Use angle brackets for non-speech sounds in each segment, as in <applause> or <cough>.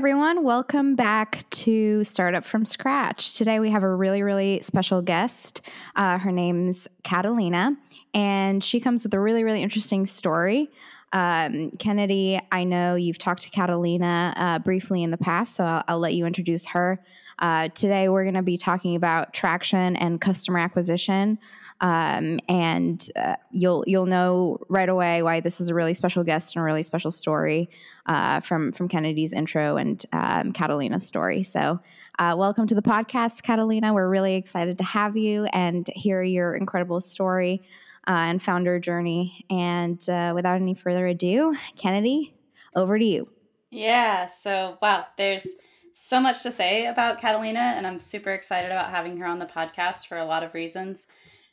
Everyone. Welcome back to Startup from Scratch. Today we have a really, really special guest. Uh, her name's Catalina, and she comes with a really, really interesting story. Um, Kennedy, I know you've talked to Catalina uh, briefly in the past, so I'll, I'll let you introduce her. Uh, today we're going to be talking about traction and customer acquisition. Um, and uh, you'll you'll know right away why this is a really special guest and a really special story uh, from from Kennedy's intro and um, Catalina's story. So, uh, welcome to the podcast, Catalina. We're really excited to have you and hear your incredible story uh, and founder journey. And uh, without any further ado, Kennedy, over to you. Yeah. So, wow, there's so much to say about Catalina, and I'm super excited about having her on the podcast for a lot of reasons.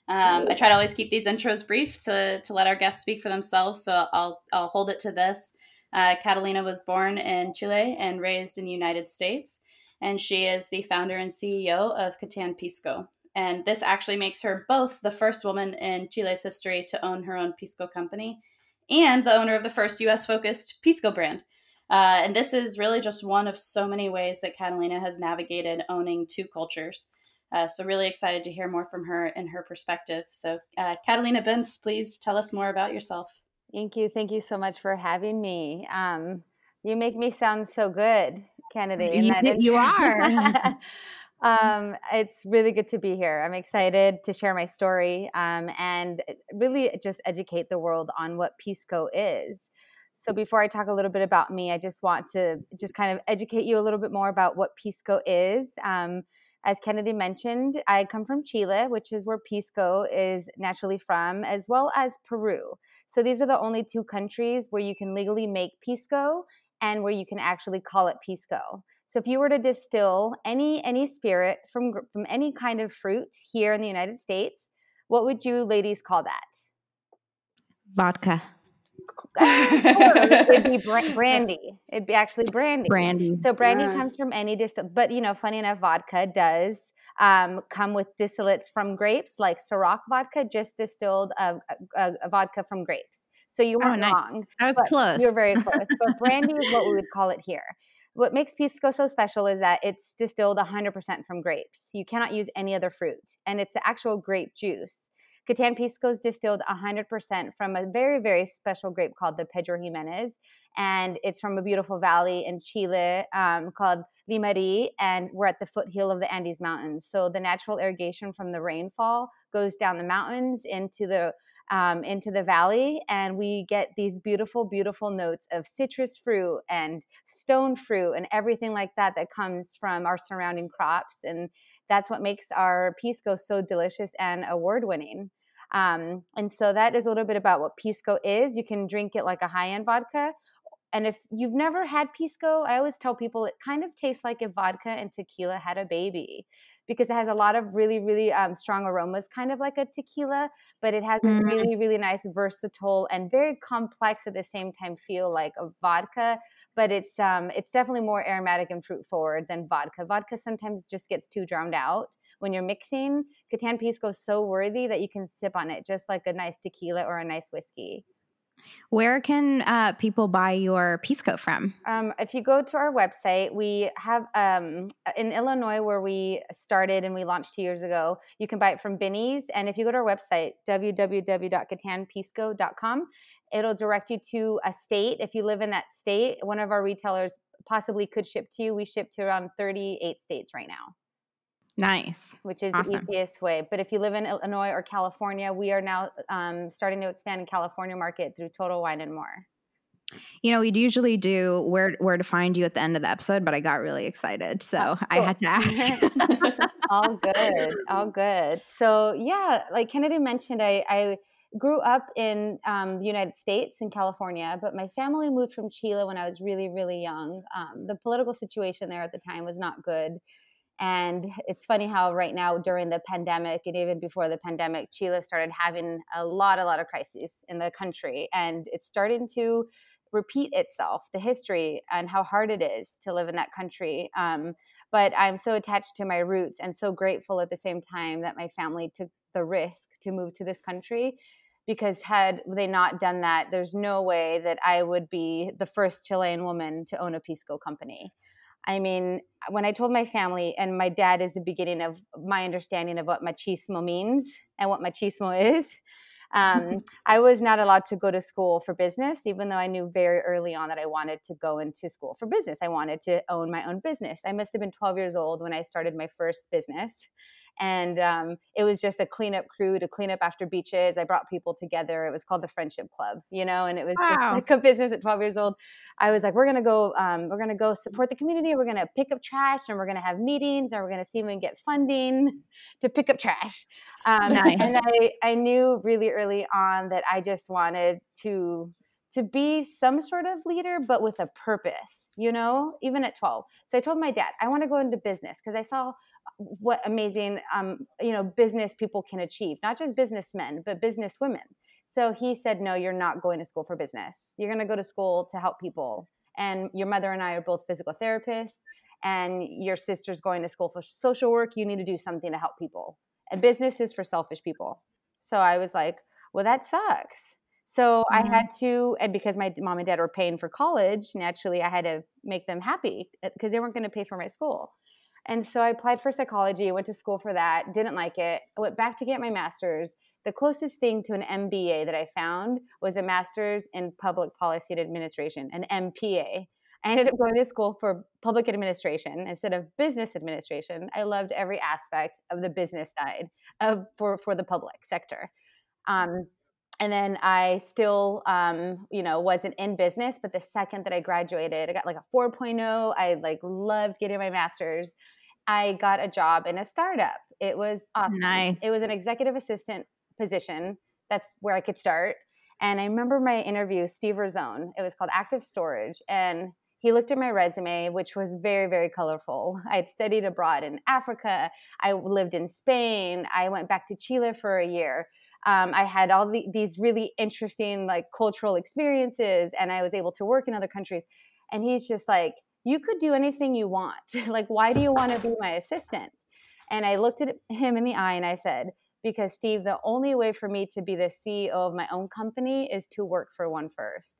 Um, I try to always keep these intros brief to, to let our guests speak for themselves, so I'll, I'll hold it to this. Uh, Catalina was born in Chile and raised in the United States, and she is the founder and CEO of Catan Pisco. And this actually makes her both the first woman in Chile's history to own her own Pisco company and the owner of the first US focused Pisco brand. Uh, and this is really just one of so many ways that Catalina has navigated owning two cultures. Uh, so, really excited to hear more from her and her perspective. So, uh, Catalina Benz, please tell us more about yourself. Thank you. Thank you so much for having me. Um, you make me sound so good, Kennedy. You, <laughs> you are. <laughs> um, it's really good to be here. I'm excited to share my story um, and really just educate the world on what Pisco is. So before I talk a little bit about me, I just want to just kind of educate you a little bit more about what Pisco is. Um, as Kennedy mentioned, I come from Chile, which is where Pisco is naturally from, as well as Peru. So these are the only two countries where you can legally make Pisco and where you can actually call it Pisco. So if you were to distill any any spirit from from any kind of fruit here in the United States, what would you ladies call that? Vodka. it'd be <laughs> brandy. It'd be actually brandy. Brandy. So brandy yeah. comes from any distill, but you know, funny enough, vodka does um, come with distillates from grapes, like Ciroc vodka, just distilled a, a, a vodka from grapes. So you oh, weren't oh, nice. wrong. I was close. You're very close. but brandy is what we <laughs> would call it here. What makes Pisco so special is that it's distilled 100% from grapes. You cannot use any other fruit, and it's the actual grape juice. Catan Pisco is distilled 100% from a very, very special grape called the Pedro Ximenez. And it's from a beautiful valley in Chile um, called Limarí. And we're at the foothill of the Andes Mountains. So the natural irrigation from the rainfall goes down the mountains into the um, into the valley, and we get these beautiful, beautiful notes of citrus fruit and stone fruit and everything like that that comes from our surrounding crops. And that's what makes our pisco so delicious and award winning. Um, and so that is a little bit about what pisco is. You can drink it like a high end vodka. And if you've never had pisco, I always tell people it kind of tastes like if vodka and tequila had a baby because it has a lot of really, really um, strong aromas, kind of like a tequila, but it has mm-hmm. a really, really nice, versatile, and very complex at the same time feel like a vodka. But it's um, it's definitely more aromatic and fruit forward than vodka. Vodka sometimes just gets too drowned out when you're mixing, Catan Pisco is so worthy that you can sip on it just like a nice tequila or a nice whiskey. Where can uh, people buy your Pisco from? Um, if you go to our website, we have um, in Illinois where we started and we launched two years ago. You can buy it from Binny's, and if you go to our website www.catanpisco.com, it'll direct you to a state. If you live in that state, one of our retailers possibly could ship to you. We ship to around 38 states right now. Nice. Which is awesome. the easiest way. But if you live in Illinois or California, we are now um, starting to expand in California market through Total Wine and More. You know, we'd usually do where where to find you at the end of the episode, but I got really excited, so oh, cool. I had to ask. <laughs> <laughs> all good, all good. So yeah, like Kennedy mentioned, I, I grew up in um, the United States in California, but my family moved from Chile when I was really, really young. Um, the political situation there at the time was not good. And it's funny how right now during the pandemic and even before the pandemic, Chile started having a lot, a lot of crises in the country. And it's starting to repeat itself, the history and how hard it is to live in that country. Um, but I'm so attached to my roots and so grateful at the same time that my family took the risk to move to this country because had they not done that, there's no way that I would be the first Chilean woman to own a Pisco company. I mean, when I told my family, and my dad is the beginning of my understanding of what machismo means and what machismo is. Um, <laughs> I was not allowed to go to school for business, even though I knew very early on that I wanted to go into school for business. I wanted to own my own business. I must have been 12 years old when I started my first business and um, it was just a cleanup crew to clean up after beaches. I brought people together. It was called the Friendship Club, you know, and it was wow. like a business at 12 years old. I was like, we're gonna go, um, we're gonna go support the community. We're gonna pick up trash, and we're gonna have meetings, and we're gonna see if we can get funding <laughs> to pick up trash. Um, nice. And I, I knew really early on that I just wanted to to be some sort of leader, but with a purpose, you know, even at 12. So I told my dad, I want to go into business because I saw what amazing, um, you know, business people can achieve, not just businessmen, but business women. So he said, No, you're not going to school for business. You're going to go to school to help people. And your mother and I are both physical therapists, and your sister's going to school for social work. You need to do something to help people. And business is for selfish people. So I was like, Well, that sucks so mm-hmm. I had to, and because my mom and dad were paying for college, naturally I had to make them happy because uh, they weren't going to pay for my school. And so I applied for psychology, went to school for that, didn't like it. I went back to get my master's. The closest thing to an MBA that I found was a master's in public policy and administration, an MPA. I ended up going to school for public administration instead of business administration. I loved every aspect of the business side of for for the public sector. Um, and then I still, um, you know, wasn't in business. But the second that I graduated, I got like a 4.0. I like loved getting my master's. I got a job in a startup. It was awesome. Nice. It was an executive assistant position. That's where I could start. And I remember my interview, Steve Razone. It was called Active Storage, and he looked at my resume, which was very, very colorful. <laughs> I had studied abroad in Africa. I lived in Spain. I went back to Chile for a year um, I had all the, these really interesting like cultural experiences, and I was able to work in other countries. And he's just like, "You could do anything you want. <laughs> like, why do you want to be my assistant?" And I looked at him in the eye and I said, "Because Steve, the only way for me to be the CEO of my own company is to work for one first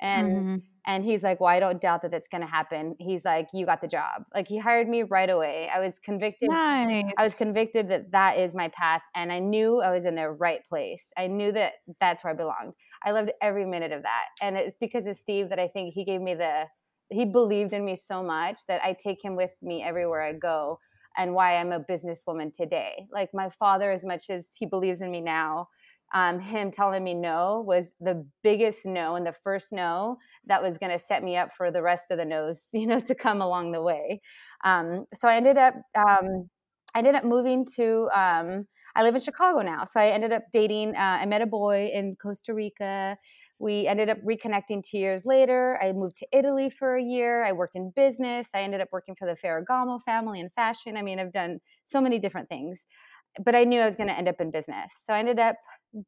and mm-hmm. and he's like well i don't doubt that that's going to happen. He's like you got the job. Like he hired me right away. I was convicted nice. i was convicted that that is my path and i knew i was in the right place. I knew that that's where i belonged. I loved every minute of that and it's because of steve that i think he gave me the he believed in me so much that i take him with me everywhere i go and why i'm a businesswoman today. Like my father as much as he believes in me now um, him telling me no was the biggest no and the first no that was going to set me up for the rest of the no's <laughs> you know to come along the way. Um, so i ended up um, i ended up moving to um, i live in chicago now so i ended up dating uh, i met a boy in costa rica. We ended up reconnecting two years later. I moved to italy for a year. I worked in business. I ended up working for the ferragamo family in fashion. I mean i've done so many different things but i knew i was going to end up in business. So i ended up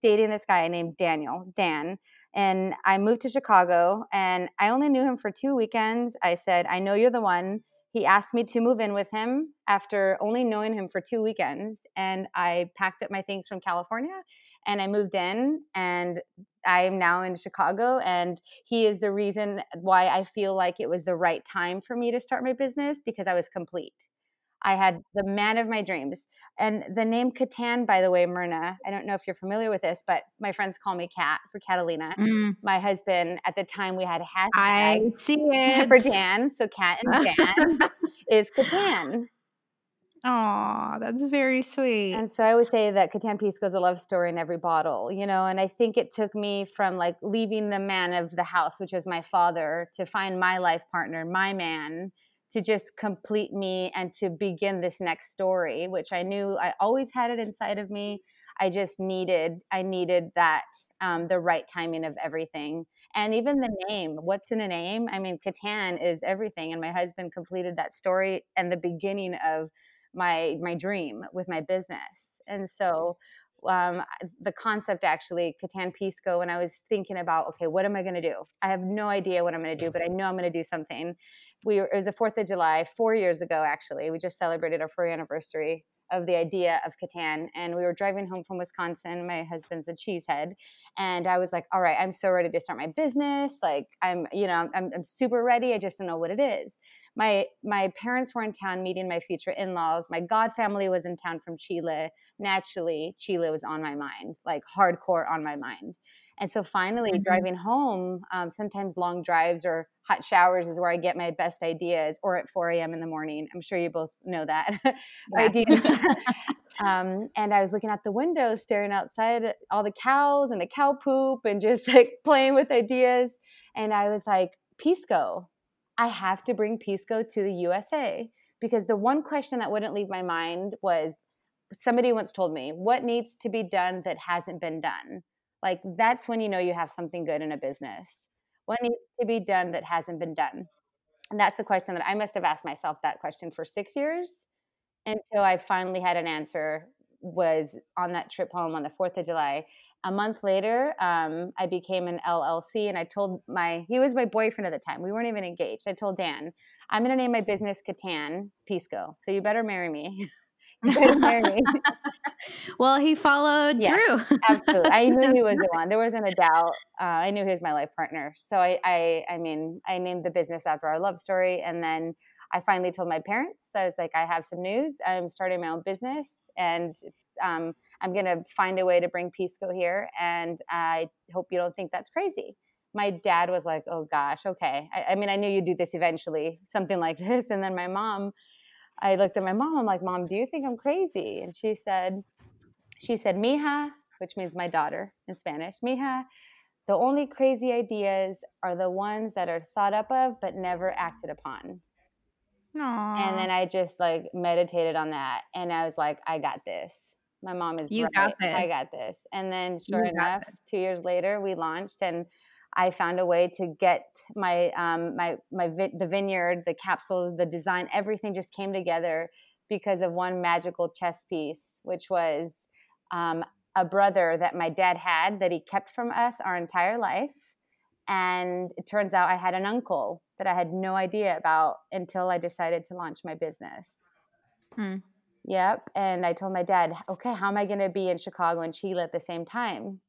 dating this guy named Daniel, Dan. And I moved to Chicago and I only knew him for two weekends. I said, I know you're the one. He asked me to move in with him after only knowing him for two weekends. And I packed up my things from California and I moved in. And I am now in Chicago. And he is the reason why I feel like it was the right time for me to start my business because I was complete. I had the man of my dreams. And the name Catan, by the way, Myrna, I don't know if you're familiar with this, but my friends call me Cat for Catalina. Mm. My husband, at the time we had hashtag I see <laughs> it. for Dan. So Cat and <laughs> Dan is Catan. Oh, that's very sweet. And so I always say that Catan Pisco is a love story in every bottle, you know, and I think it took me from like leaving the man of the house, which is my father, to find my life partner, my man, to just complete me and to begin this next story which i knew i always had it inside of me. I just needed i needed that um, the right timing of everything. And even the name what's in a name? I mean catan is everything and my husband completed that story and the beginning of my my dream with my business. And so um, the concept actually catan pisco when i was thinking about okay what am i going to do i have no idea what i'm going to do but i know i'm going to do something we were, it was the Fourth of July four years ago. Actually, we just celebrated our four anniversary of the idea of Catan. And we were driving home from Wisconsin. My husband's a cheesehead. And I was like, all right, I'm so ready to start my business. Like, I'm, you know, I'm, I'm super ready. I just don't know what it is. My, my parents were in town meeting my future in laws. My god family was in town from Chile. Naturally, Chile was on my mind, like hardcore on my mind. And so finally, mm-hmm. driving home, um, sometimes long drives or hot showers is where I get my best ideas, or at 4 a.m. in the morning. I'm sure you both know that. <laughs> ideas. <laughs> <laughs> um, and I was looking out the window, staring outside all the cows and the cow poop, and just like playing with ideas. And I was like, Pisco, I have to bring Pisco to the USA because the one question that wouldn't leave my mind was somebody once told me, What needs to be done that hasn't been done? like that's when you know you have something good in a business. What needs to be done that hasn't been done? And that's the question that i must have asked myself that question for six years until i finally had an answer was on that trip home on the 4th of july. A month later um, i became an llc and i told my he was my boyfriend at the time. We weren't even engaged. I told dan i'm going to name my business catan pisco so you better marry me <laughs> <laughs> <laughs> well, he followed yeah, through. absolutely. I knew he <laughs> was the one. There wasn't a doubt. Uh, I knew he was my life partner. So I, I, I mean, I named the business after our love story. And then I finally told my parents, I was like, I have some news. I'm starting my own business and it's, um, I'm going to find a way to bring Pisco here. And I hope you don't think that's crazy my dad was like, "Oh gosh, okay." I, I, mean, I knew you'd do this eventually, something like this. And then my mom I looked at my mom. I'm like, Mom, do you think I'm crazy? And she said, she said, Mija, which means my daughter in Spanish, Mija, the only crazy ideas are the ones that are thought up of but never acted upon. Aww. And then I just like meditated on that and I was like, I got this. My mom is you right. got this. I got this. And then sure enough, two years later we launched and I found a way to get my um, my my vi- the vineyard, the capsules, the design, everything just came together because of one magical chess piece, which was um, a brother that my dad had that he kept from us our entire life. And it turns out I had an uncle that I had no idea about until I decided to launch my business. Hmm. Yep. And I told my dad, okay, how am I going to be in Chicago and Chile at the same time?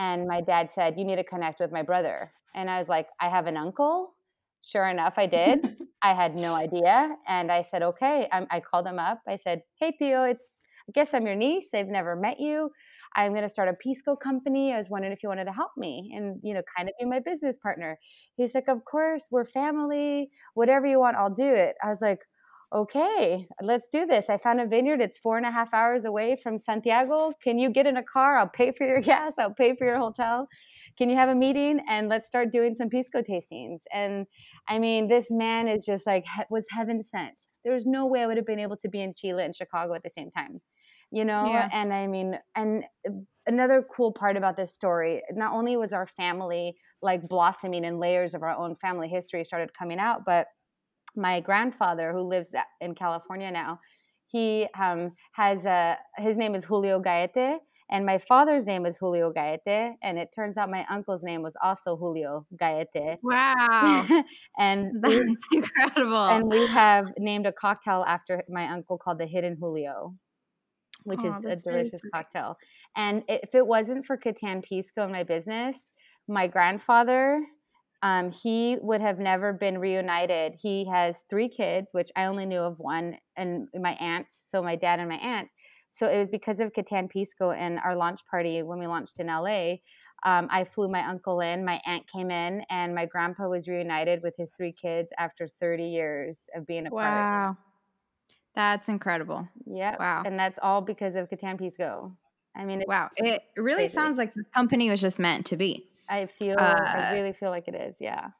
And my dad said you need to connect with my brother. And i was like i have an uncle? Sure enough i did. <laughs> I had no idea. And i said okay. I'm, i called him up. I said hey theo it's i guess i'm your niece. I've never met you. I'm going to start a pisco company. I was wondering if you wanted to help me and you know kind of be my business partner. He's like of course. We're family. Whatever you want i'll do it. I was like okay, let's do this. I found a vineyard. It's four and a half hours away from Santiago. Can you get in a car? I'll pay for your <laughs> gas. I'll pay for your hotel. Can you have a meeting and let's start doing some pisco tastings? And I mean, this man is just like was heaven sent. There was no way I would have been able to be in Chile and Chicago at the same time, you know. Yeah. And I mean, and another cool part about this story, not only was our family like blossoming and layers of our own family history started coming out, but my grandfather who lives in California now, he um, has a his name is Julio Gaete, and my father's name is Julio Gaete, and it turns out my uncle's name was also Julio Gaete. Wow, <laughs> and <laughs> that's we, incredible. And we have named a cocktail after my uncle called the Hidden Julio, which oh, is a delicious cocktail. And if it wasn't for Catan Pisco in my business, my grandfather um, he would have never been reunited. He has three kids, which I only knew of one, and my aunt, so my dad and my aunt. So it was because of Catan Pisco and our launch party when we launched in LA. Um, I flew my uncle in, my aunt came in, and my grandpa was reunited with his three kids after 30 years of being apart. Wow. That's incredible. Yeah. Wow. And that's all because of Catan Pisco. I mean, wow. It really crazy. sounds like this company was just meant to be. I feel, uh, I really feel like it is. Yeah.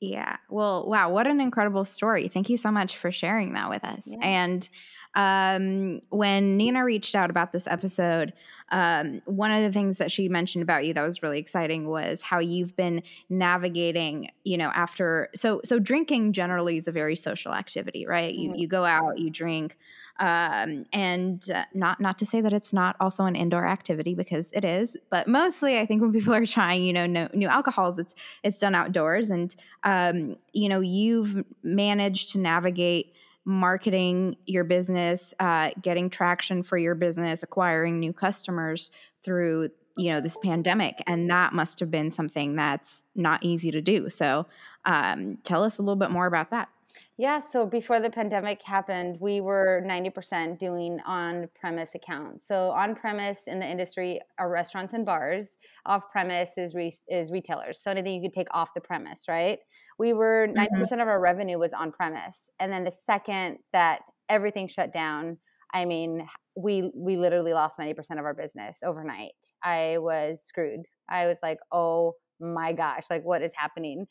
Yeah. Well, wow. What an incredible story. Thank you so much for sharing that with us. Yeah. And um, when Nina reached out about this episode, um, one of the things that she mentioned about you that was really exciting was how you've been navigating, you know, after so so drinking generally is a very social activity, right? Mm-hmm. You you go out, you drink, um, and uh, not not to say that it's not also an indoor activity because it is, but mostly I think when people are trying, you know, no, new alcohols, it's it's done outdoors, and um, you know, you've managed to navigate marketing your business, uh, getting traction for your business, acquiring new customers through you know this pandemic and that must have been something that's not easy to do so um, tell us a little bit more about that yeah, so before the pandemic happened, we were 90% doing on premise accounts. So, on premise in the industry are restaurants and bars, off premise is, re- is retailers. So, anything you could take off the premise, right? We were 90% mm-hmm. of our revenue was on premise. And then the second that everything shut down, I mean, we we literally lost 90% of our business overnight. I was screwed. I was like, "Oh my gosh, like what is happening?"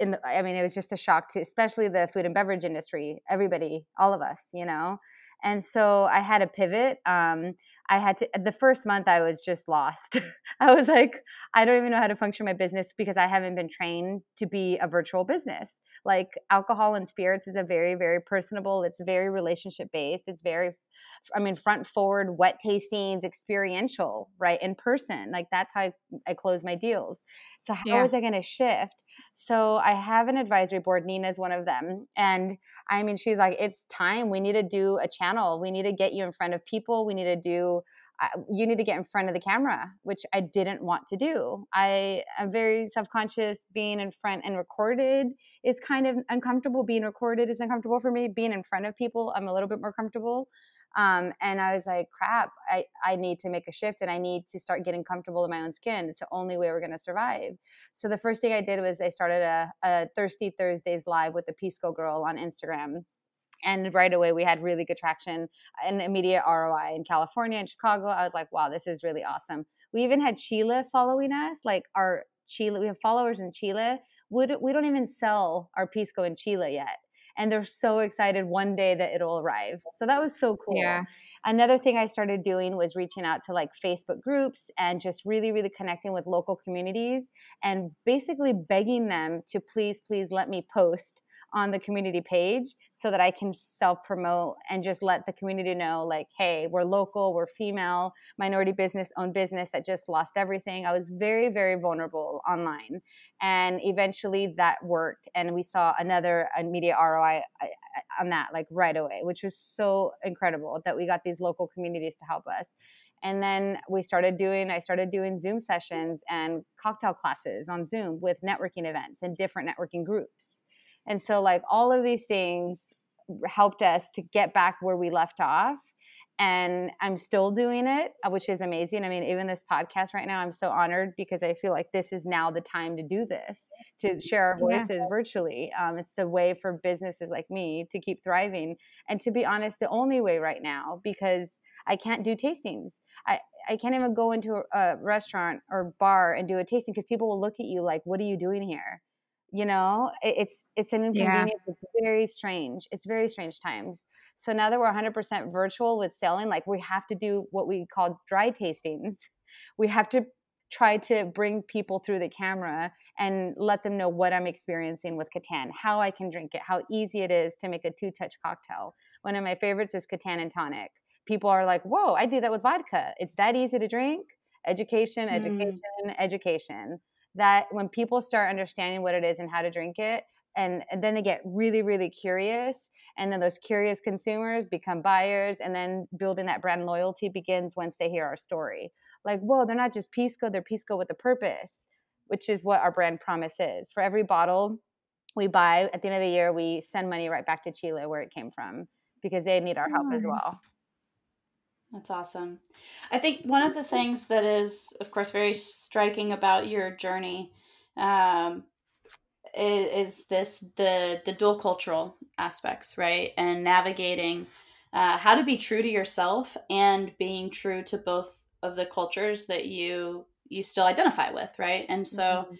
in the, I mean, it was just a shock to, especially the food and beverage industry, everybody, all of us, you know? And so I had to pivot. Um, I had to, the first month I was just lost. <laughs> I was like, I don't even know how to function my business because I haven't been trained to be a virtual business. Like alcohol and spirits is a very, very personable, it's very relationship based, it's very I mean, front forward, wet tastings, experiential, right? In person. Like that's how I, I close my deals. So how yeah. was I going to shift? So I have an advisory board. Nina's one of them. And I mean, she's like, it's time. We need to do a channel. We need to get you in front of people. We need to do uh, you need to get in front of the camera, which I didn't want to do. I am very self conscious. Being in front and recorded is kind of uncomfortable. Being recorded is uncomfortable for me. Being in front of people, I'm a little bit more comfortable. Um, and I was like, crap, I, I need to make a shift and I need to start getting comfortable in my own skin. It's the only way we're going to survive. So the first thing I did was I started a, a Thirsty Thursdays live with the Pisco Girl on Instagram. And right away, we had really good traction and immediate ROI in California and Chicago. I was like, wow, this is really awesome. We even had Chile following us, like our Chile, we have followers in Chile. We don't even sell our Pisco in Chile yet and they're so excited one day that it'll arrive. So that was so cool. Yeah. Another thing I started doing was reaching out to like Facebook groups and just really, really connecting with local communities and basically begging them to please, please let me post on the community page so that I can self promote and just let the community know, like, hey, we're local, we're female, minority business owned business that just lost everything. I was very, very vulnerable online. And eventually that worked. And we saw another immediate ROI uh, uh, on that, like right away, which was so incredible that we got these local communities to help us and then we started doing i started doing zoom sessions and cocktail classes on zoom with networking events and different networking groups and so, like, all of these things helped us to get back where we left off. And I'm still doing it, uh, which is amazing. I mean, even this podcast right now, I'm so honored because I feel like this is now the time to do this, to share our voices yeah. virtually. Um, it's the way for businesses like me to keep thriving. And to be honest, the only way right now, because I can't do tastings. I, I can't even go into a restaurant or bar and do a tasting because people will look at you like, what are you doing here? You know it's it's an inconvenience yeah. it's very strange it's very strange times. So now that we're 100% virtual with selling like we have to do what we call dry tastings. We have to try to bring people through the camera and let them know what i'm experiencing with catan how i can drink it how easy it is to make a two touch cocktail. One of my favorites is catan and tonic. People are like whoa i do that with vodka. It's that easy to drink? Education education mm. education that when people start understanding what it is and how to drink it and, and then they get really really curious and then those curious consumers become buyers and then building that brand loyalty begins once they hear our story. Like whoa they're not just pisco they're pisco with a purpose which is what our brand promise is. For every bottle we buy at the end of the year we send money right back to chile where it came from because they need our help as hmm. well that's awesome. I think one of the things that is, of course, very striking about your journey um, is, is, this the the dual cultural aspects, right? And navigating uh, how to be true to yourself and being true to both of the cultures that you you still identify with, right? And so, mm-hmm.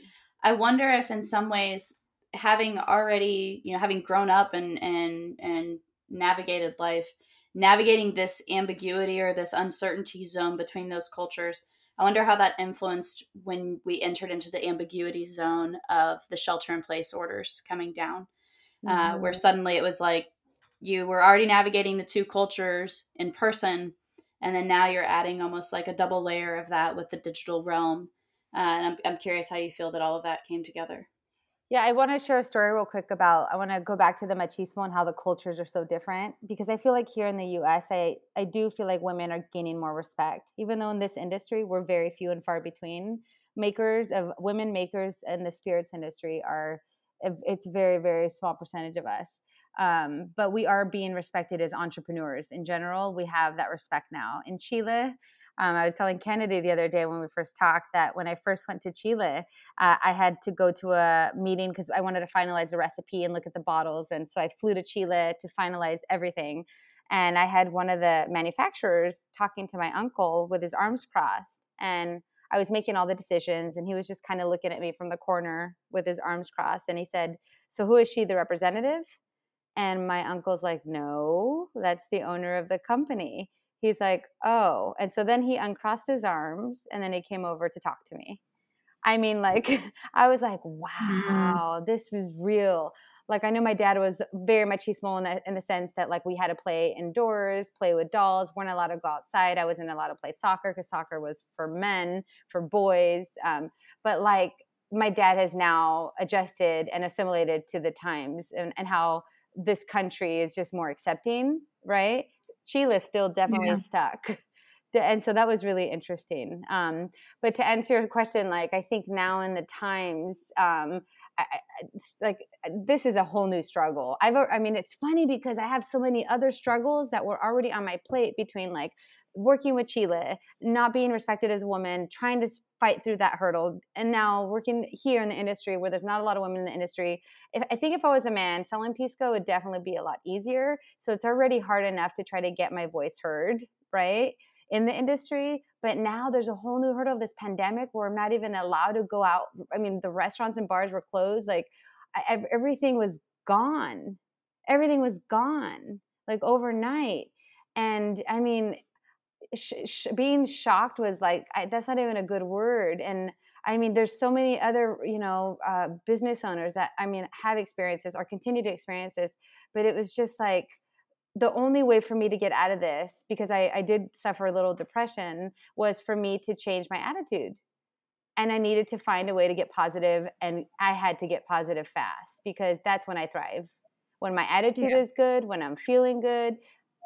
I wonder if, in some ways, having already, you know, having grown up and and and navigated life navigating this ambiguity or this uncertainty zone between those cultures. I wonder how that influenced when we entered into the ambiguity zone of the shelter in place orders coming down, mm-hmm. uh, where mm-hmm. suddenly it was like you were already navigating the two cultures in person, and then now you're adding almost like a double layer of that with the digital realm. Uh, and I'm, I'm curious how you feel that all of that came together. Yeah, I want to share a story real quick about. I want to go back to the machismo and how the cultures are so different because I feel like here in the U.S., I I do feel like women are gaining more respect, even though in this industry we're very few and far between. Makers of women makers in the spirits industry are it's very very small percentage of us, um, but we are being respected as entrepreneurs in general. We have that respect now in Chile. Um, I was telling Kennedy the other day when we first talked that when I first went to Chile, uh, I had to go to a meeting because I wanted to finalize the recipe and look at the bottles. And so I flew to Chile to finalize everything. And I had one of the manufacturers talking to my uncle with his arms crossed. And I was making all the decisions, and he was just kind of looking at me from the corner with his arms crossed. And he said, So who is she, the representative? And my uncle's like, No, that's the owner of the company he's like, oh. And so then he uncrossed his arms and then he came over to talk to me. I mean, like, <laughs> I was like, mm-hmm. wow, mm. this was real. Like, I know my dad was very machismo in the, in the sense that, like, we had to play indoors, play with dolls, weren't allowed to go outside. I wasn't allowed to play soccer because soccer was for men, for boys. Um, but, like, my dad has now adjusted and assimilated to the times and, and how this country is just more accepting, right? Chile's still definitely yeah. stuck. And so that was really interesting. Um, but to answer your question, like I think now in the times, um, I, like this is a whole new struggle. I've, I mean, it's funny because I have so many other struggles that were already on my plate between like working with Chile, not being respected as a woman, trying to fight through that hurdle, and now working here in the industry where there's not a lot of women in the industry. If, I think if I was a man, selling Pisco would definitely be a lot easier. So it's already hard enough to try to get my voice heard, right? In the industry, but now there's a whole new hurdle of this pandemic where I'm not even allowed to go out. I mean, the restaurants and bars were closed. Like, I, everything was gone. Everything was gone, like overnight. And I mean, sh- sh- being shocked was like I, that's not even a good word and i mean there's so many other you know uh, business owners that i mean have experiences or continue to experience this but it was just like the only way for me to get out of this because I, I did suffer a little depression was for me to change my attitude and i needed to find a way to get positive and i had to get positive fast because that's when i thrive when my attitude yeah. is good when i'm feeling good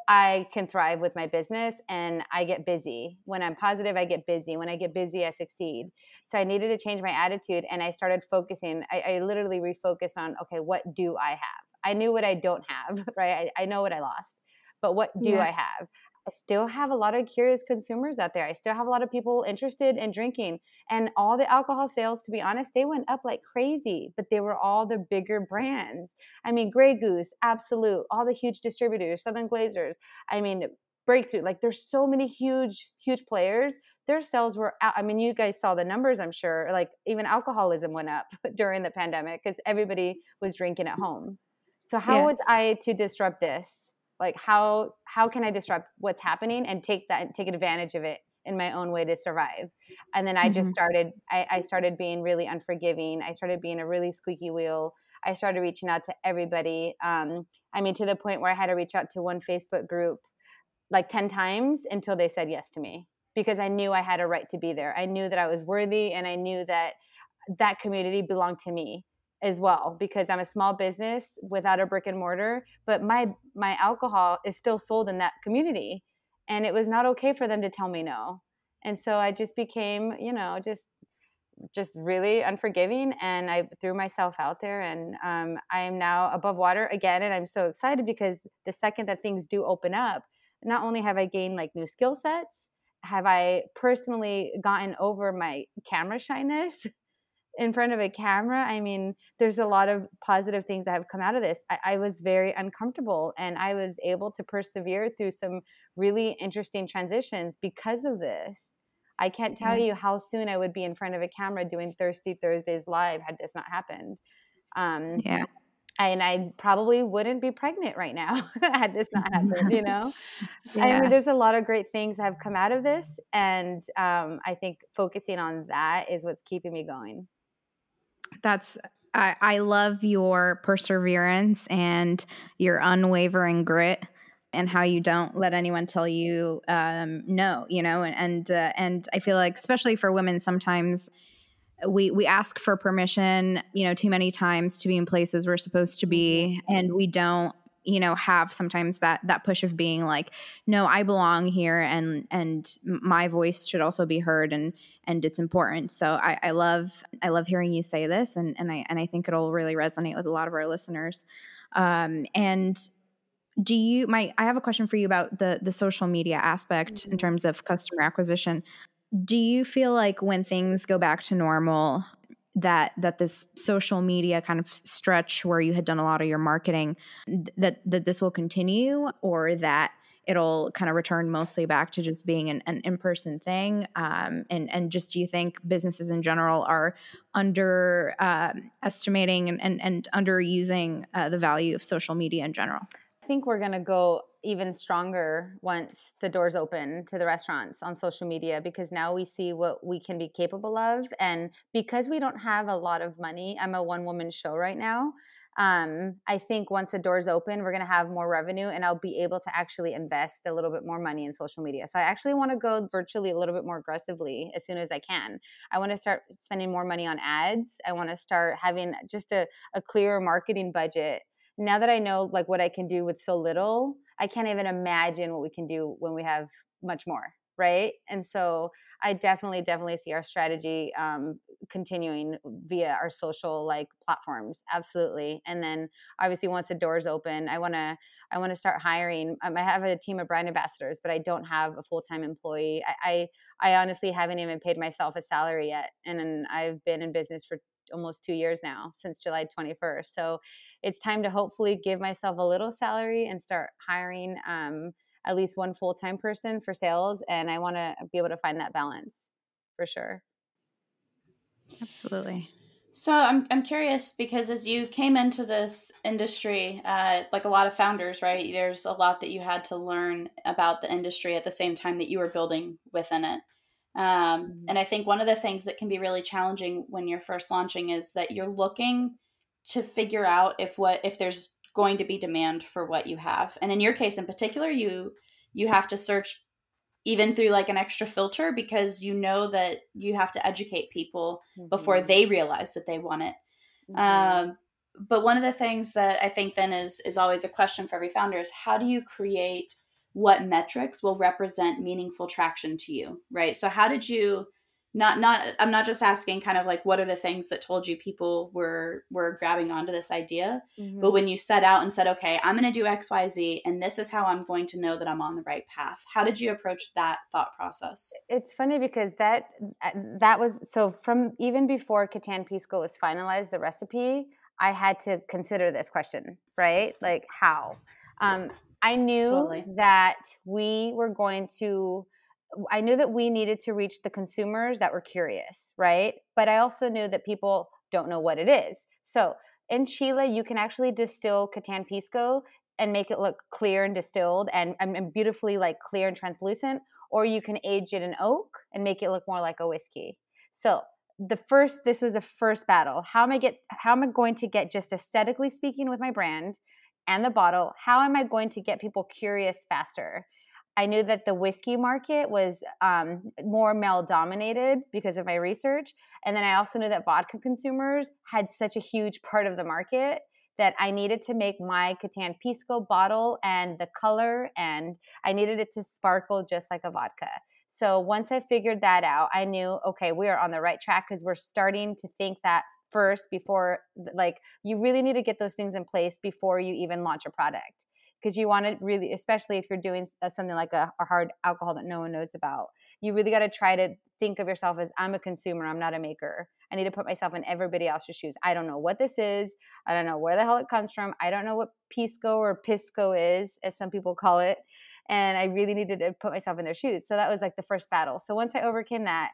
I can thrive with my business and I get busy. When I'm positive, I get busy. When I get busy, I succeed. So I needed to change my attitude and I started focusing. I, I literally refocused on okay, what do I have? I knew what I don't have, <laughs> right? I, I know what I lost, but what do yeah. I have? I still have a lot of curious consumers out there. I still have a lot of people interested in drinking. And all the alcohol sales, to be honest, they went up like crazy, but they were all the bigger brands. I mean, Grey Goose, Absolut, all the huge distributors, Southern Glazers. I mean, Breakthru. Like, there's so many huge, huge players. Their sales were out. I mean, you guys saw the numbers, I'm sure. Like, even alcoholism went up <laughs> during the pandemic because everybody was drinking at home. So, how yes. was I to disrupt this? Like how how can i disrupt what's happening and take that take advantage of it in my own way to survive? And then i mm-hmm. just started I, I started being really unforgiving. I started being a really squeaky wheel. I started reaching out to everybody. Um, i mean to the point where i had to reach out to one facebook group like 10 times until they said yes to me because i knew i had a right to be there. I knew that i was worthy and i knew that that community belonged to me as well because I'm a small business without a brick and mortar, but my my alcohol is still sold in that community and it was not okay for them to tell me no. And so I just became, you know, just just really unforgiving and I threw myself out there and um, I am now above water again and I'm so excited because the second that things do open up, not only have I gained like new skill sets, have I personally gotten over my camera shyness in front of a camera i mean there's a lot of positive things that have come out of this I, I, was very uncomfortable and i was able to persevere through some really interesting transitions because of this i can't tell you how soon i would be in front of a camera doing thirsty thursdays live had this not happened um, yeah and I probably wouldn't be pregnant right now <laughs> had this not happened, you know? yeah. <laughs> I mean, there's a lot of great things that have come out of this. And um, I think focusing on that is what's keeping me going. That's I, I love your perseverance and your unwavering grit and how you don't let anyone tell you um, no, you know, and and, uh, and I feel like especially for women sometimes we we ask for permission, you know, too many times to be in places we're supposed to be, mm-hmm. and we don't you know have sometimes that that push of being like no i belong here and and my voice should also be heard and and it's important. So i i love i love hearing you say this and and i and i think it'll really resonate with a lot of our listeners. Um and do you my i have a question for you about the the social media aspect mm-hmm. in terms of customer acquisition. Do you feel like when things go back to normal that that this social media kind of stretch where you had done a lot of your marketing that that this will continue or that it'll kind of return mostly back to just being an, an in-person thing? Um, and and just do you think businesses in general are under uh, estimating and, and, and underusing uh, the value of social media in general? I think we're going to go even stronger once the doors open to the restaurants on social media because now we see what we can be capable of. And because we don't have a lot of money i'm a one woman show right now. Um, i think once the doors open we're going to have more revenue and i'll be able to actually invest a little bit more money in social media. So i actually want to go virtually a little bit more aggressively as soon as i can. I want to start spending more money on ads. I want to start having just a, a clearer marketing budget now that i know like what i can do with so little I can't even imagine what we can do when we have much more, right? And so I definitely, definitely see our strategy um, continuing via our social like platforms, absolutely. And then obviously once the doors open, I want to I want to start hiring. Um, I have a team of brand ambassadors, but I don't have a full time employee. I, I, I honestly haven't even paid myself a salary yet, and I've been in business for almost two years now since July 21st. So it's time to hopefully give myself a little salary and start hiring um, at least one full time person for sales. And I want to be able to find that balance for sure. Absolutely. So I'm I'm curious because as you came into this industry, uh, like a lot of founders, right? There's a lot that you had to learn about the industry at the same time that you were building within it. Um, mm-hmm. and I think one of the things that can be really challenging when you're first launching is that you're looking to figure out if what if there's going to be demand for what you have. And in your case in particular, you you have to search even through like an extra filter because you know that you have to educate people mm-hmm. before they realize that they want it. Mm-hmm. Um, but one of the things that I think then is is always a question for every founder is how do you create what metrics will represent meaningful traction to you right? So how did you not not i'm not just asking kind of like what are the things that told you people were were grabbing onto this idea mm-hmm. but when you set out and said okay i'm going to do xyz and this is how i'm going to know that i'm on the right path how did you approach that thought process? It's funny because that uh, that was so from even before catan pisco was finalized the recipe i had to consider this question right? Like how? Um, I knew totally. that we were going to I knew that we needed to reach the consumers that were curious, right? But I also knew that people don't know what it is. So in Chile, you can actually distill Catan Pisco and make it look clear and distilled and, and beautifully like clear and translucent, or you can age it in oak and make it look more like a whiskey. So the first, this was the first battle. How am I get? How am I going to get just aesthetically speaking with my brand? And the bottle, how am I going to get people curious faster? I knew that the whiskey market was um, more male dominated because of my research. And then I also knew that vodka consumers had such a huge part of the market that I needed to make my Catan Pisco bottle and the color, and I needed it to sparkle just like a vodka. So once I figured that out, I knew, okay, we are on the right track because we're starting to think that first before like you really need to get those things in place before you even launch a product because you want to really especially if you're doing uh, something like a, a hard alcohol that no one knows about you really got to try to think of yourself as i'm a consumer i'm not a maker. I need to put myself in everybody else's shoes. I don't know what this is. I don't know where the hell it comes from. I don't know what pisco or pisco is as some people call it and i really needed to put myself in their shoes. So that was like the first battle. So once i overcame that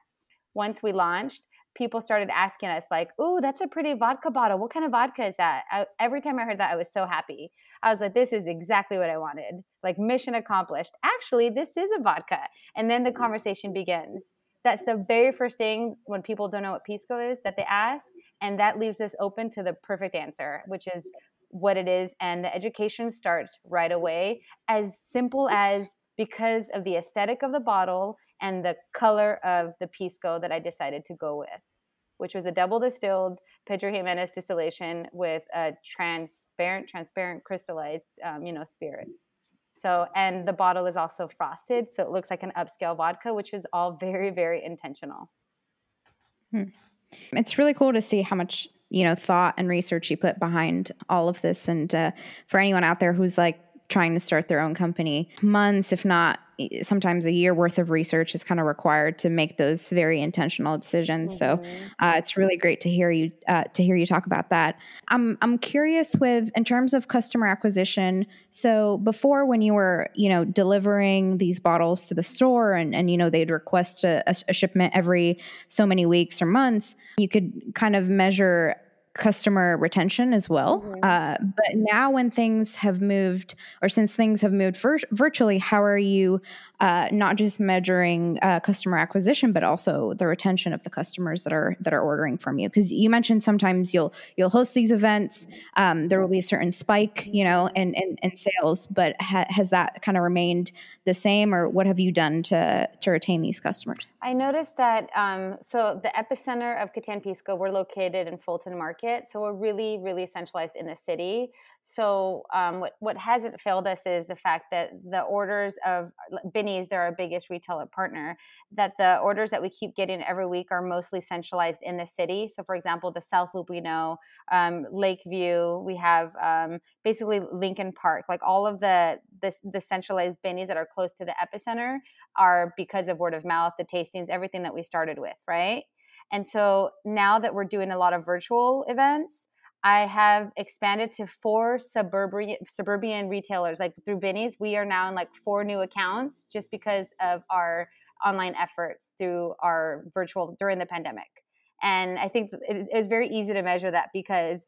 once we launched people started asking us like, "Ooh, that's a pretty vodka bottle. What kind of vodka is that?" I, every time I heard that, I was so happy. I was like, "This is exactly what I wanted. Like mission accomplished. Actually, this is a vodka." And then the mm. conversation begins. That's the very first thing when people don't know what pisco is that they ask, and that leaves us open to the perfect answer, which is what it is, and the education starts right away. As simple as because of the aesthetic of the bottle and the color of the pisco that I decided to go with which was a double distilled Pedro Ximénez distillation with a transparent, transparent crystallized, um, you know, spirit. So, and the bottle is also frosted, so it looks like an upscale vodka, which is all very, very intentional. Hmm. It's really cool to see how much you know thought and research you put behind all of this, and uh, for anyone out there who's like trying to start their own company, months, if not sometimes a year worth of research is kind of required to make those very intentional decisions. Mm-hmm. So uh, it's really great to hear you uh, to hear you talk about that. I'm I'm curious with in terms of customer acquisition. So before, when you were you know delivering these bottles to the store and and you know they'd request a, a shipment every so many weeks or months, you could kind of measure customer retention as well. Mm-hmm. Uh, but now, when things have moved, or since things have moved vir- virtually, how are you uh, not just measuring uh, customer acquisition, but also the retention of the customers that are that are ordering from you? Because you mentioned sometimes you'll you'll host these events. Um, there will be a certain spike, you know, in in, in sales. But ha- has that kind of remained the same, or what have you done to to retain these customers? I noticed that. Um, so the epicenter of Catan Pisco, we're located in Fulton Market, so we're really really centralized in the city. So um, what what hasn't failed us is the fact that the orders of They're our biggest retailer partner, that the orders that we keep getting every week are mostly centralized in the city. So for example, the South Loop we know, um, Lakeview, we have um, basically Lincoln Park, like all of the, the the centralized Binny's that are close to the epicenter are because of word of mouth, the tastings, everything that we started with, right? And so now that we're doing a lot of virtual events, I have expanded to four suburban suburban retailers. Like through Binny's, we are now in like four new accounts just because of our online efforts through our virtual during the pandemic. And I think it is very easy to measure that because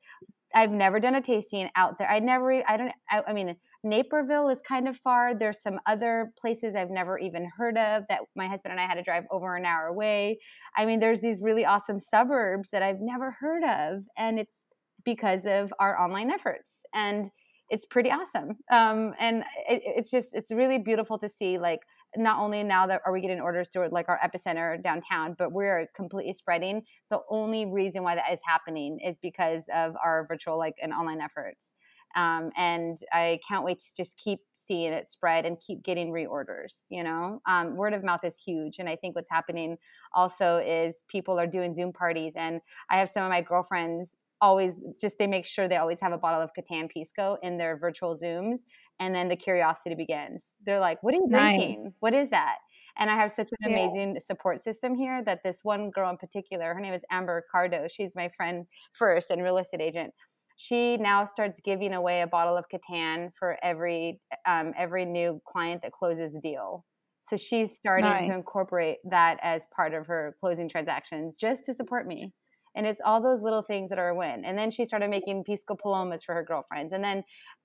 I've never done a tasting out there. I never, I don't, I, I mean, Naperville is kind of far. There's some other places I've never even heard of that my husband and I had to drive over an hour away. I mean, there's these really awesome suburbs that I've never heard of. And it's because of our online efforts and it's pretty awesome. Um, and it, it's just it's really beautiful to see like not only now that are we getting orders through like our epicenter downtown but we're completely spreading. The only reason why that is happening is because of our virtual like and online efforts. Um, and i can't wait to just keep seeing it spread and keep getting reorders you know? Um, word of mouth is huge and i think what's happening also is people are doing zoom parties and i have some of my girlfriends always just they make sure they always have a bottle of Catan Pisco in their virtual Zooms. And then the curiosity begins. They're like, What are you drinking? Nice. What is that? And I have such an yeah. amazing support system here that this one girl in particular, her name is Amber Cardo. She's my friend first and real estate agent. She now starts giving away a bottle of Catan for every um, every new client that closes a deal. So she's starting nice. to incorporate that as part of her closing transactions just to support me and it's all those little things that are a win. And then she started making pisco palomas for her girlfriends. And then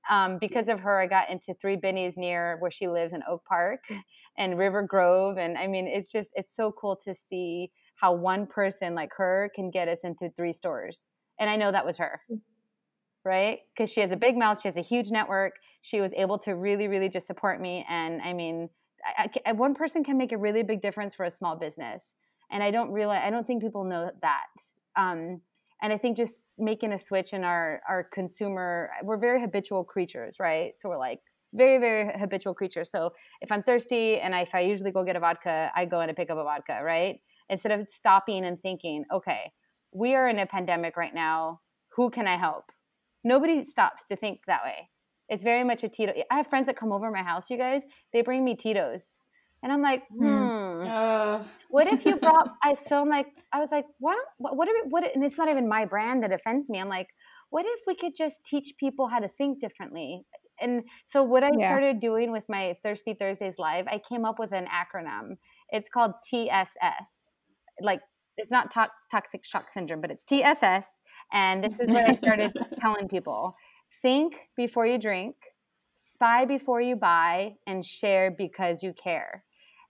um, because of her i got into three Binny's near where she lives in oak park <laughs> and river grove. And i mean it's just it's so cool to see how one person like her can get us into three stores. And i know that was her. Mm. right? Because she has a big mouth she has a huge network. She was able to really really just support me. And i mean I, I, one person can make a really big difference for a small business. And i don't realize i don't think people know that um, and I think just making a switch in our our consumer, we're very habitual creatures, right? So we're like very very habitual creatures. So if I'm thirsty and I, if I usually go get a vodka, I go in and pick up a vodka, right? Instead of stopping and thinking, okay, we are in a pandemic right now. Who can I help? Nobody stops to think that way. It's very much a Tito. I have friends that come over my house. You guys, they bring me Tito's and I'm like, hmm. hmm. Uh. What if you brought? <laughs> I so I'm like, I was like, why don't? What if? What? And it's not even my brand that offends me. I'm like, what if we could just teach people how to think differently? And so what I yeah. started doing with my Thirsty Thursdays live, I came up with an acronym. It's called TSS. Like it's not to- toxic shock syndrome, but it's TSS. And this is what I started <laughs> telling people: think before you drink, spy before you buy, and share because you care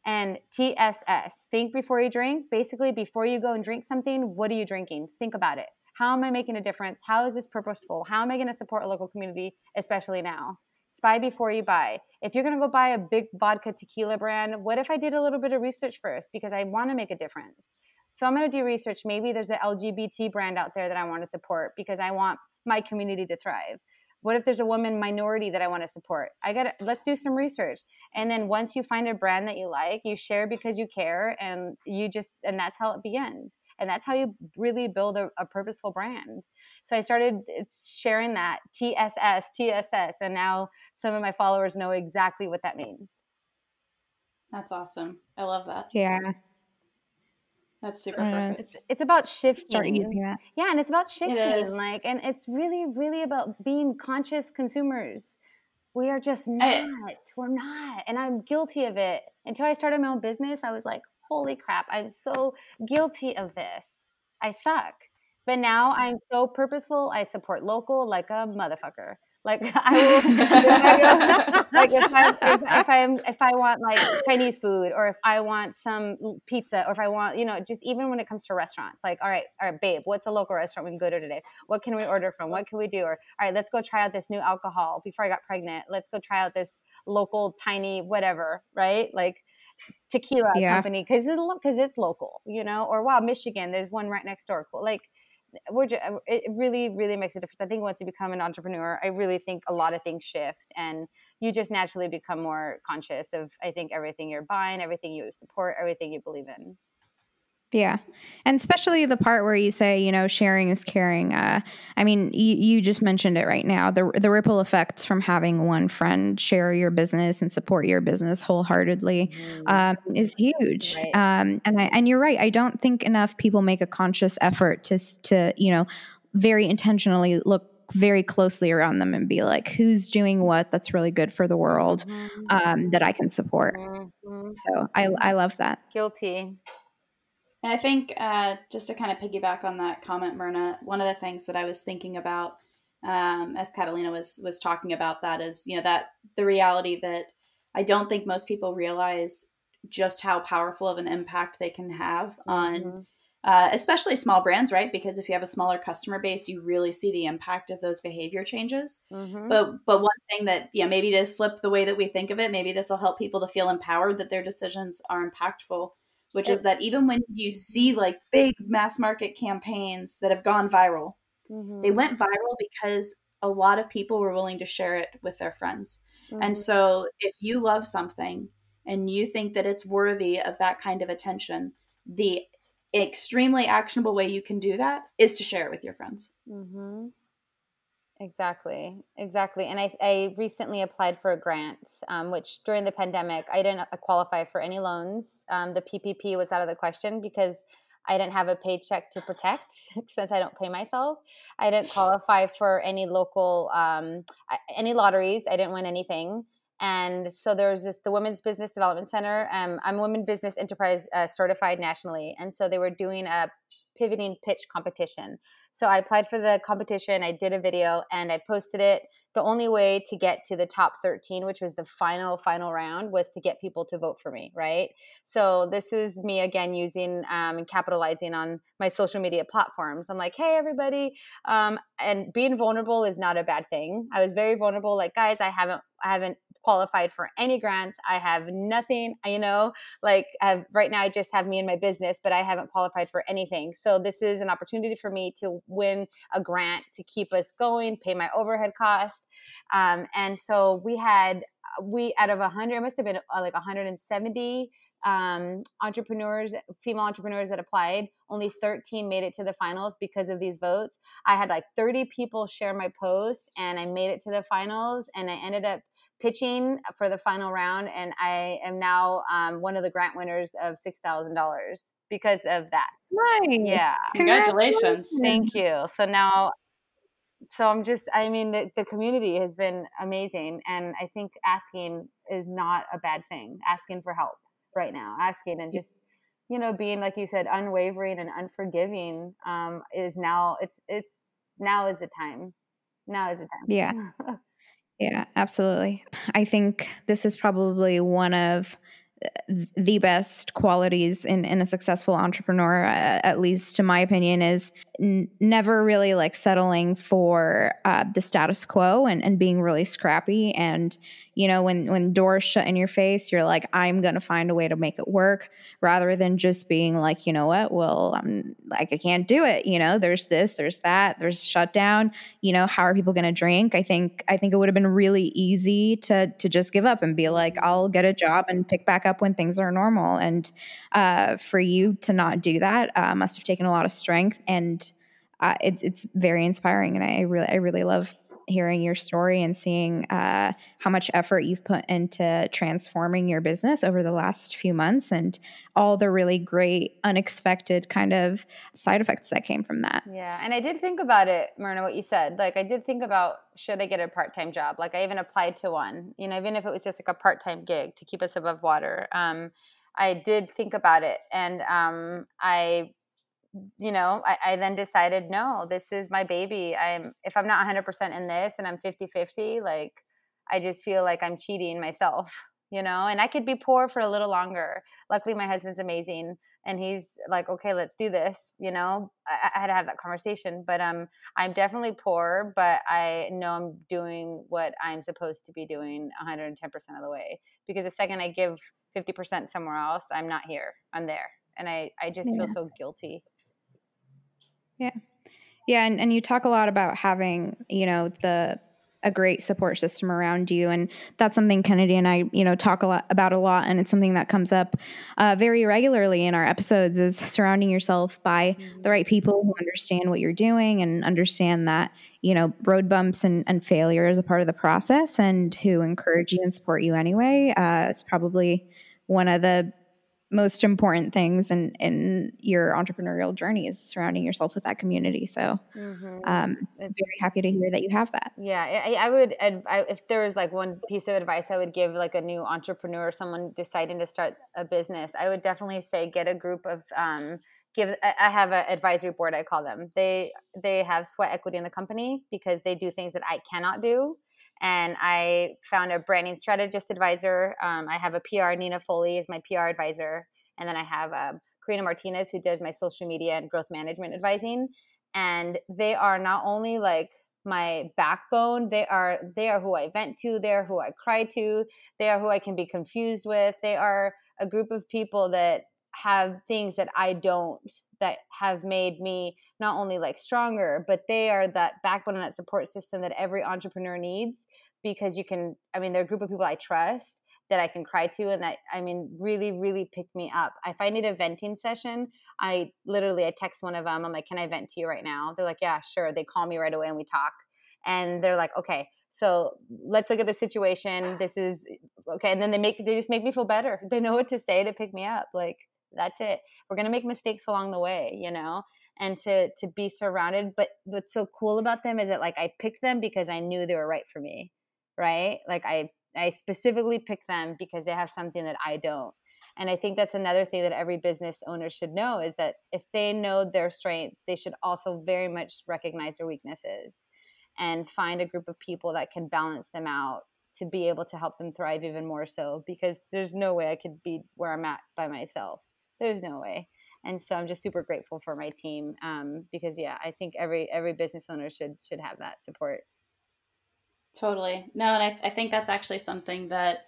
and TSS, think before you drink. Basically, before you go and drink something, what are you drinking? Think about it. How am I making a difference? How is this purposeful? How am I going to support a local community, especially now? Spy before you buy. If you're going to go buy a big vodka tequila brand, what if I did a little bit of research first because I want to make a difference? So I'm going to do research. Maybe there's an LGBT brand out there that I want to support because I want my community to thrive. What if there's a woman minority that I want to support? I got to let's do some research. And then once you find a brand that you like, you share because you care and you just and that's how it begins. And that's how you really build a, a purposeful brand. So I started sharing that TSS, TSS, and now some of my followers know exactly what that means. That's awesome. I love that. Yeah. That's super mm, perfect. It's, it's about shifting. Start using that. Yeah, and it's about shifting. Like, and it's really, really about being conscious consumers. We are just not. I, We're not. And I'm guilty of it. Until I started my own business, I was like, holy crap, I'm so guilty of this. I suck. But now I'm so purposeful. I support local like a motherfucker. Like <laughs> I will, <laughs> like if I if, if <laughs> I'm if I want like Chinese food, or if I want some pizza, or if I want you know just even when it comes to restaurants, like all right, all right, babe, what's a local restaurant we can go to today? What can we order from? What can we do? Or all right, let's go try out this new alcohol before I got pregnant. Let's go try out this local tiny whatever, right? Like tequila yeah. company because it's because it's local, you know. Or wow, Michigan, there's one right next door. Like we're just, uh, it really really makes a difference. I think once you become an entrepreneur i really think a lot of things shift and you just naturally become more conscious of i think everything you're buying everything you support everything you believe in yeah. And especially the part where you say, you know, sharing is caring. Uh, I mean, you, you just mentioned it right now. The, the ripple effects from having one friend share your business and support your business wholeheartedly mm-hmm. um, is huge. Right. Um, and, I, and you're right. I don't think enough people make a conscious effort to, to, you know, very intentionally look very closely around them and be like, who's doing what that's really good for the world mm-hmm. um, that I can support. Mm-hmm. So I, I love that. Guilty. And I think uh, just to kind of piggyback on that comment, Myrna, one of the things that I was thinking about um, as Catalina was was talking about that is you know that the reality that I don't think most people realize just how powerful of an impact they can have mm-hmm. on uh, especially small brands, right? Because if you have a smaller customer base, you really see the impact of those behavior changes. Mm-hmm. But but one thing that yeah maybe to flip the way that we think of it, maybe this will help people to feel empowered that their decisions are impactful which is that even when you see like big mass market campaigns that have gone viral, mm-hmm. they went viral because a lot of people were willing to share it with their friends. Mm-hmm. And so if you love something and you think that it's worthy of that kind of attention, the extremely actionable way you can do that is to share it with your friends. Mm-hmm. Exactly, exactly. And I, I recently applied for a grant, um, which during the pandemic, I didn't uh, qualify for any loans. Um, the PPP was out of the question because I didn't have a paycheck to protect <laughs> since I don't pay myself. I didn't qualify for any local, um, any lotteries. I didn't win anything. And so there was this, the Women's Business Development Center. Um, I'm Women Business Enterprise uh, certified nationally. And so they were doing a pivoting pitch competition. So I applied for the competition, I did a video, and I posted it. The only way to get to the top 13, which was the final, final round, was to get people to vote for me, right? So this is me again using um, and capitalizing on my social media platforms. I'm like, hey, everybody. Um, and being vulnerable is not a bad thing. I was very vulnerable, like, guys, I haven't I haven't qualified for any grants. I have nothing, you know, like have, right now I just have me and my business, but I haven't qualified for anything. So this is an opportunity for me to win a grant to keep us going, pay my overhead cost. Um, and so we had, we out of 100, it must have been uh, like 170 um, entrepreneurs, female entrepreneurs that applied. Only 13 made it to the finals because of these votes. I had like 30 people share my post and I made it to the finals and I ended up pitching for the final round, and I am now um, one of the grant winners of six thousand dollars because of that. Nice. Yeah. Congratulations. Thank you. So now, so I'm just, I mean, the, the community has been amazing. And I think asking is not a bad thing, asking for help right now, asking and just, you know, being, like you said, unwavering and unforgiving um, is now, it's, it's, now is the time. Now is the time. Yeah. <laughs> Yeah, absolutely. I think this is probably one of the best qualities in, in a successful entrepreneur, uh, at least to my opinion, is n- never really like settling for uh, the status quo and, and being really scrappy. And, you know, when, when doors shut in your face, you're like, I'm to find a way to make it work rather than just being like, you know what, well, I'm like, I can't do it. You know, there's this, there's that, there's shutdown. You know, how are people to drink? I think, I think it would have been really easy to, to just give up and be like, I'll get a job and pick back up when things are normal. And uh, for you to not do that uh, must have taken a lot of strength. And uh, it's, it's very inspiring. And I really, I really love hearing your story and seeing uh, how much effort you've put into transforming your business over the last few months and all the really great, unexpected kind of side effects that came from that. Yeah. And I did think about it, Myrna, what you said. Like, I did think about should I get a part time job? Like, I even applied to one, you know, even if it was just like a part time gig to keep us above water. Um, I did think about it and um, I you know, I, I, then decided, no, this is my baby. I'm if I'm not 100% in this and I'm 50-50, like I just feel like I'm cheating myself, you know, and I could be poor for a little longer. Luckily, my husband's amazing and he's like, okay, let's do this. You know, I, I had to have that conversation, but um, I'm definitely poor, but I know I'm doing what I'm supposed to be doing 110% of the way because the second I give 50% somewhere else, I'm not here. I'm there. And I, I just yeah. feel so guilty. Yeah. Yeah. And, and you talk a lot about having, you know, the, a great support system around you and that's something kennedy and i you know talk a lot about a lot and it's something that comes up uh, very regularly in our episodes is surrounding yourself by mm-hmm. the right people who understand what you're doing and understand that you know road bumps and, and failure is a part of the process and who encourage you and support you anyway uh, it's probably one of the most important things in in your entrepreneurial journey is surrounding yourself with that community. So, mm-hmm. um, I'm very happy to hear that you have that. Yeah, I, I would. I, if there was like one piece of advice I would give, like a new entrepreneur, someone deciding to start a business, I would definitely say get a group of. Um, give i have an advisory board i call them they they have sweat equity in the company because they do things that i cannot do and I found a branding strategist advisor. Um, I have a PR, Nina Foley is my PR advisor, and then I have um, Karina Martinez who does my social media and growth management advising. And they are not only like my backbone they are they are who i vent to they are who i cry to they are who i can be confused with they are a group of people that have things that i don't that have made me not only like stronger, but they are that backbone and that support system that every entrepreneur needs because you can, I mean, they're a group of people I trust that I can cry to and that, I mean, really, really pick me up. If I need a venting session, I literally, I text one of them. I'm like, can I vent to you right now? They're like, yeah, sure. They call me right away and we talk. And they're like, okay, so let's look at the situation. This is okay. And then they make, they just make me feel better. They know what to say to pick me up. Like, that's it we're going to make mistakes along the way you know and to to be surrounded but what's so cool about them is that like i picked them because i knew they were right for me right? Like i i specifically picked them because they have something that i don't. And i think that's another thing that every business owner should know is that if they know their strengths they should also very much recognize their weaknesses and find a group of people that can balance them out to be able to help them thrive even more so because there's no way I could be where I'm at by myself. There's no way and so i'm just super grateful for my team um, because yeah i think every every business owner should should have that support totally no and i, I think that's actually something that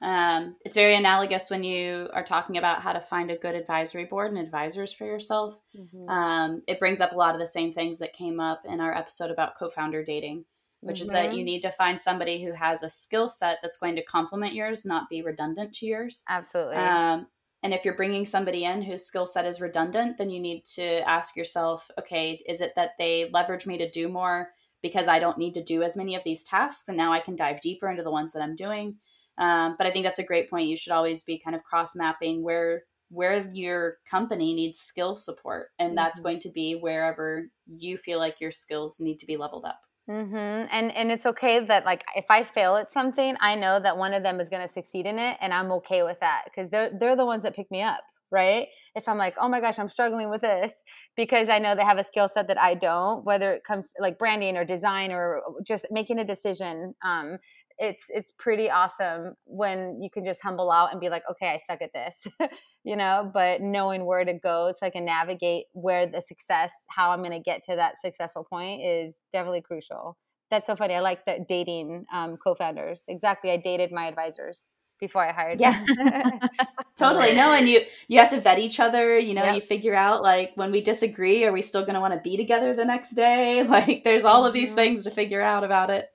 um, it's very analogous when you are talking about how to find a good advisory board and advisors for yourself mm-hmm. um, it brings up a lot of the same things that came up in our episode about co-founder dating which mm-hmm. is that you mm-hmm. need to find somebody who has a skill set that's going to complement yours not be redundant to yours absolutely um, and if you're bringing somebody in whose skill set is redundant, then you need to ask yourself, okay, is it that they leverage me to do more because I don't need to do as many of these tasks and now I can dive deeper into the ones that I'm doing? Um, but I think that's a great point. You should always be kind of cross mapping where where your company needs skill support, and mm-hmm. that's going to be wherever you feel like your skills need to be leveled up. Mm-hmm. And and it's okay that like if I fail at something, I know that one of them is going to succeed in it, and I'm okay with that because they're they're the ones that pick me up, right? If I'm like, oh my gosh, I'm struggling with this because I know they have a skill set that I don't, whether it comes like branding or design or just making a decision. Um, it's it's pretty awesome when you can just humble out and be like, okay, I suck at this, <laughs> you know. But knowing where to go so I can navigate where the success, how I'm going to get to that successful point, is definitely crucial. That's so funny. I like that dating um, co-founders. Exactly, I dated my advisors before I hired yeah. <laughs> <laughs> totally. No, and you you have to vet each other, you know, Yep. you figure out like when we disagree, are we still gonna want to be together the next day? Like there's all of these Mhm. things to figure out about it.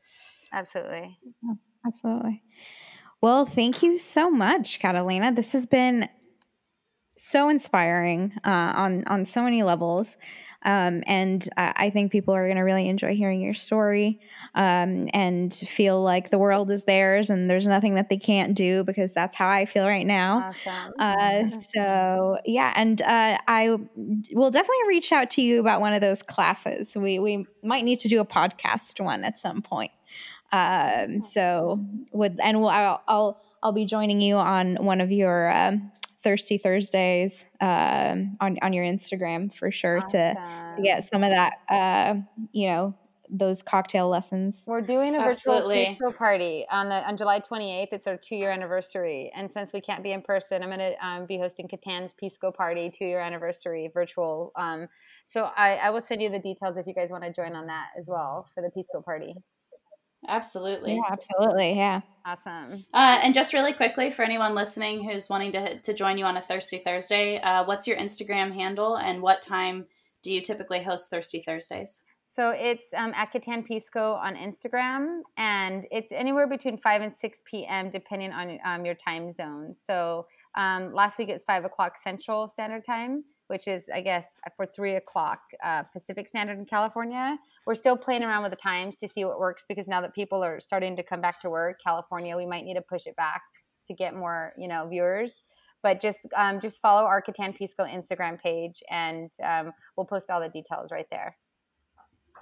Absolutely. Absolutely. Well, thank you so much, Catalina. This has been so inspiring uh, on on so many levels, um, and I, I think people are going to really enjoy hearing your story um, and feel like the world is theirs and there's nothing that they can't do because that's how I feel right now. Awesome. Uh, <laughs> so yeah, and uh, I will definitely reach out to you about one of those classes. We we might need to do a podcast one at some point. Um, so would and we'll, I'll, I'll I'll be joining you on one of your um, Thirsty Thursdays um, on on your Instagram for sure to, to get some of that. Uh, you know those cocktail lessons. We're doing a virtual Absolutely. Pisco party on the on July 28th. It's our two year anniversary, and since we can't be in person, I'm going to um, be hosting Catan's Pisco party two year anniversary virtual. Um, so I, I will send you the details if you guys want to join on that as well for the Pisco party. Absolutely. Yeah, absolutely. Yeah. Awesome. Uh, and just really quickly for anyone listening who's wanting to to join you on a Thirsty Thursday, uh, what's your Instagram handle and what time do you typically host Thirsty Thursdays? So it's um, at Catan Pisco on Instagram, and it's anywhere between 5 and 6 p.m., depending on um, your time zone. So um, last week it was 5 o'clock Central Standard Time, which is, I guess, for 3 o'clock uh, Pacific Standard in California. We're still playing around with the times to see what works because now that people are starting to come back to work, California, we might need to push it back to get more, you know, viewers. But just um, just follow our Catan Pisco Instagram page, and um, we'll post all the details right there.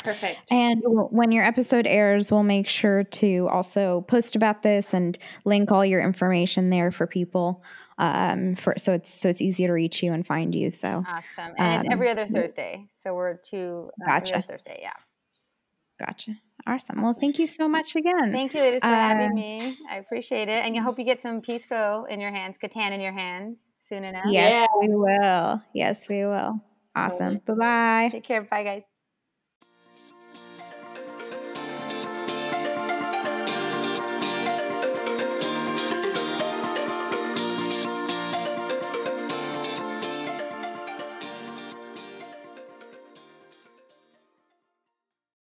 Perfect. And when your episode airs, we'll make sure to also post about this and link all your information there for people. Um, for so it's so it's easy to reach you and find you. So Awesome. And it's every Um, other Thursday. So we're two uh, every Gotcha. other Thursday, yeah. gotcha. Awesome. Well, thank you so much again. Thank you, ladies, for Uh, having me. I appreciate it. And I hope you get some Pisco in your hands, Catan in your hands soon enough. yes, Yeah. we will. Yes, we will. Awesome. Totally. Bye bye. Take care. Bye, guys.